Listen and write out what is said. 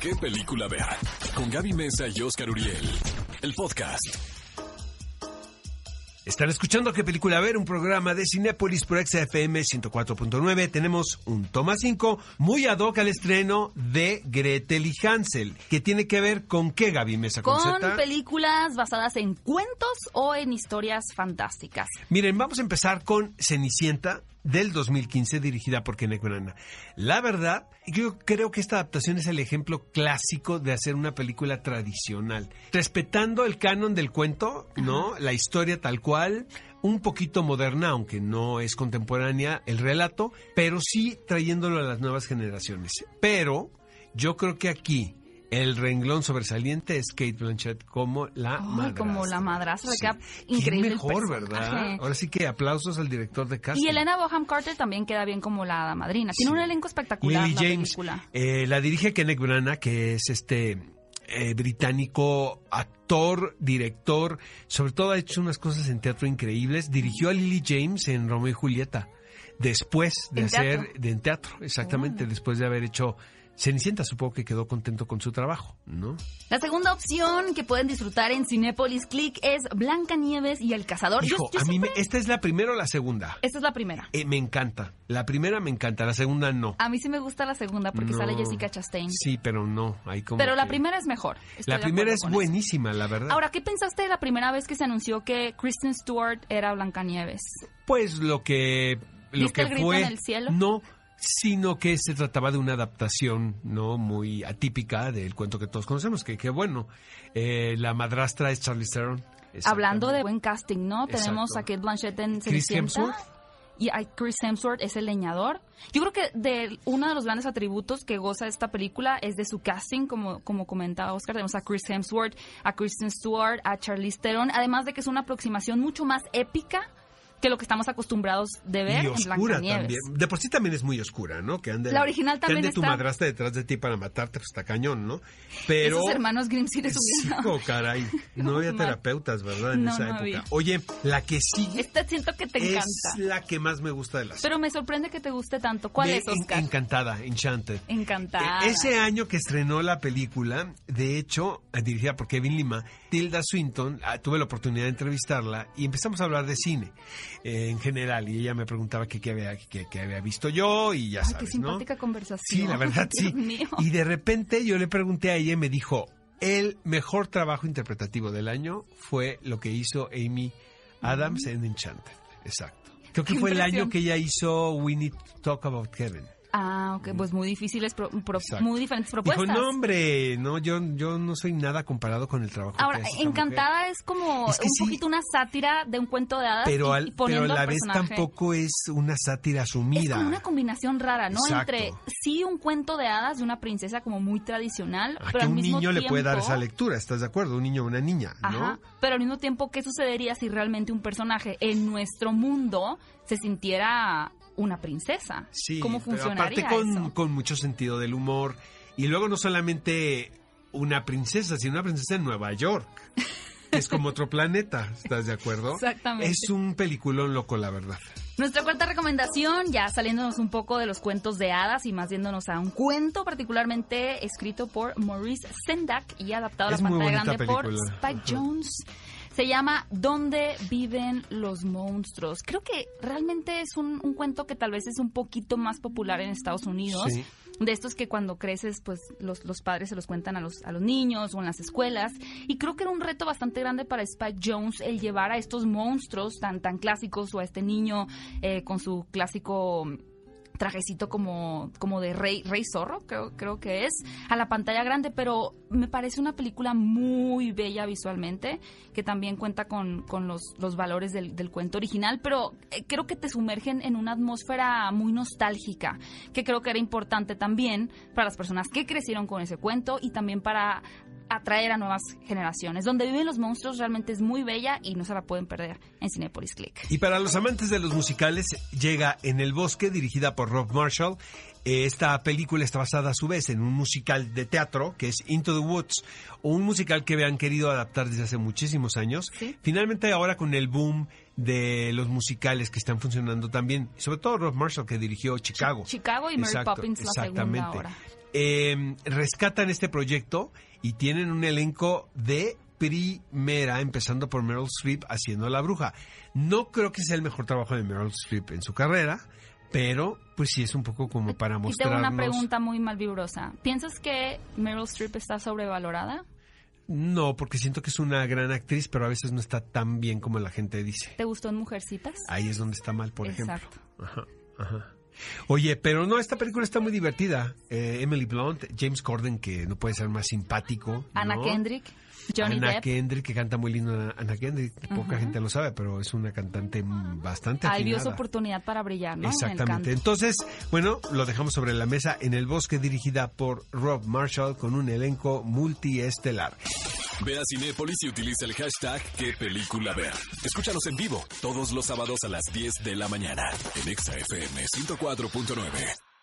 qué película ver. Con Gaby Mesa y Oscar Uriel. El podcast. Están escuchando qué película ver, un programa de Cinépolis por XFM 104.9. Tenemos un toma 5 muy ad hoc al estreno de Gretel y Hansel, que tiene que ver con qué, Gaby Mesa Con Conceta? películas basadas en cuentos o en historias fantásticas. Miren, vamos a empezar con Cenicienta del 2015, dirigida por Kenneth Branagh. La verdad, yo creo que esta adaptación es el ejemplo clásico de hacer una película tradicional, respetando el canon del cuento, ¿no? La historia tal cual, un poquito moderna, aunque no es contemporánea el relato, pero sí trayéndolo a las nuevas generaciones. Pero yo creo que aquí el renglón sobresaliente es Kate Blanchett como la Ay, madrastra. como la madrastra, le queda ¿Quién increíble mejor. ¿verdad? Ahora sí que aplausos al director de casting. Y Elena Boham Carter también queda bien como la madrina. Tiene Sí. un elenco espectacular Lily la James película. eh, la dirige Kenneth Branagh, que es este eh, británico actor, director, sobre todo ha hecho unas cosas en teatro increíbles. Dirigió a Lily James en Romeo y Julieta. Después de ¿En hacer teatro? de en teatro, exactamente, después de haber hecho Cenicienta, supongo que quedó contento con su trabajo, ¿no? La segunda opción que pueden disfrutar en Cinépolis Click es Blancanieves y el cazador. Hijo, yo a mí me- esta es la primera o la segunda. Esta es la primera. Eh, me encanta. La primera me encanta, la segunda no. A mí sí me gusta la segunda porque No. sale Jessica Chastain. Sí, pero no. Hay como Pero la primera es mejor. Estoy La primera es eso. buenísima, la verdad. Ahora, ¿qué pensaste de la primera vez que se anunció que Kristen Stewart era Blancanieves? Pues lo que lo ¿Viste que el grito fue en el cielo? no, sino que se trataba de una adaptación no muy atípica del cuento que todos conocemos, que qué bueno. Eh, la madrastra es Charlize Theron. Hablando de buen casting, ¿no? Exacto. Tenemos a Kate Blanchett en Chris. Hemsworth. Y a Chris Hemsworth es el leñador. Yo creo que de uno de los grandes atributos que goza esta película es de su casting, como, como comentaba Oscar. Tenemos a Chris Hemsworth, a Kristen Stewart, a Charlize Theron. Además de que es una aproximación mucho más épica que lo que estamos acostumbrados de ver y oscura también. De por sí también es muy oscura, ¿no? Que ande, La original también que ande tu está- madrastra detrás de ti para matarte, pues está cañón, ¿no? Pero Esos hermanos Grimm sí les oh, caray. No había terapeutas, ¿verdad? En No, esa no época. Oye, la que sigue Esta siento que te es encanta. la que más me gusta de las Pero me sorprende que te guste tanto. ¿Cuál Me es, Oscar? en- Encantada, Enchanted. Encantada. Eh, Ese año que estrenó la película, de hecho, eh, dirigida por Kevin Lima, Tilda Swinton, ah, tuve la oportunidad de entrevistarla y empezamos a hablar de cine eh, en general. Y ella me preguntaba qué, qué había, qué- qué había visto yo y ya Ay, sabes, qué simpática ¿no? conversación. Sí, la verdad, sí. Mío. Y de repente yo le pregunté a ella y me dijo, el mejor trabajo interpretativo del año fue lo que hizo Amy Adams en Enchanted. Exacto. Creo que Qué fue el año que ella hizo We Need to Talk About Kevin. Ah, ok, pues muy difíciles, pro- muy diferentes propuestas. Dijo, no, hombre, no, yo, yo no soy nada comparado con el trabajo Ahora, que hace Encantada mujer". es como Es que un sí. poquito una sátira de un cuento de hadas Pero, al- y pero a la al vez tampoco es una sátira Es sumida. como una combinación rara, ¿no? Exacto. Entre sí un cuento de hadas de una princesa como muy tradicional, A pero que al un mismo niño le puede dar esa lectura, ¿estás de acuerdo? Un niño o una niña, ¿no? Ajá, pero al mismo tiempo, ¿qué sucedería si realmente un personaje en nuestro mundo se sintiera una princesa? Sí, ¿Cómo pero funcionaría aparte con, eso? con mucho sentido del humor. Y luego no solamente una princesa, sino una princesa en Nueva York. que es como otro planeta, ¿estás de acuerdo? Exactamente. Es un peliculón loco, la verdad. Nuestra cuarta recomendación, ya saliéndonos un poco de los cuentos de hadas y más yéndonos a un cuento particularmente escrito por Maurice Sendak y adaptado Es a la pantalla grande por. Spike. Jones. Se llama ¿Dónde viven los monstruos? Creo que realmente es un, un cuento que tal vez es un poquito más popular en Estados Unidos. Sí. De estos que cuando creces, pues los, los padres se los cuentan a los, a los niños o en las escuelas. Y creo que era un reto bastante grande para Spike Jones el llevar a estos monstruos tan, tan clásicos o a este niño eh, con su clásico trajecito como, como de rey, rey zorro, creo, creo que es, a la pantalla grande, pero me parece una película muy bella visualmente, que también cuenta con, con los, los valores del, del cuento original, pero eh, creo que te sumergen en una atmósfera muy nostálgica, que creo que era importante también para las personas que crecieron con ese cuento y también para atraer a nuevas generaciones. Donde viven los monstruos realmente es muy bella y no se la pueden perder en Cinepolis Click. Y para los amantes de los musicales, llega En el Bosque, dirigida por Rob Marshall. Eh, Esta película está basada a su vez en un musical de teatro que es Into the Woods, un musical que han querido adaptar desde hace muchísimos años. Sí. Finalmente ahora con el boom de los musicales que están funcionando también, sobre todo Rob Marshall que dirigió Chicago. Chicago y Mary Exacto, Poppins la segunda ahora. eh, rescatan este proyecto y tienen un elenco de primera, empezando por Meryl Streep haciendo La Bruja. No creo que sea el mejor trabajo de Meryl Streep en su carrera, pero pues sí es un poco como para Y tengo una pregunta muy malvibrosa. ¿Piensas que Meryl Streep está sobrevalorada? No, porque siento que es una gran actriz, pero a veces no está tan bien como la gente dice. ¿Te gustó en Mujercitas? Ahí es donde está mal, por Exacto. ejemplo. Ajá, ajá. Oye, pero no, esta película está muy divertida. Eh, Emily Blunt, James Corden, que no puede ser más simpático. Ana ¿no? Kendrick, Johnny Ana Depp. Kendrick, que canta muy lindo Ana- Kendrick. Poca gente lo sabe, pero es una cantante bastante Ahí vio su oportunidad para brillar, ¿no? Exactamente. Entonces, bueno, lo dejamos sobre la mesa en El Bosque, dirigida por Rob Marshall, con un elenco multiestelar. Ve a Cinépolis y utiliza el hashtag qué película ver. Escúchanos en vivo todos los sábados a las 10 de la mañana en Exa FM 104.9.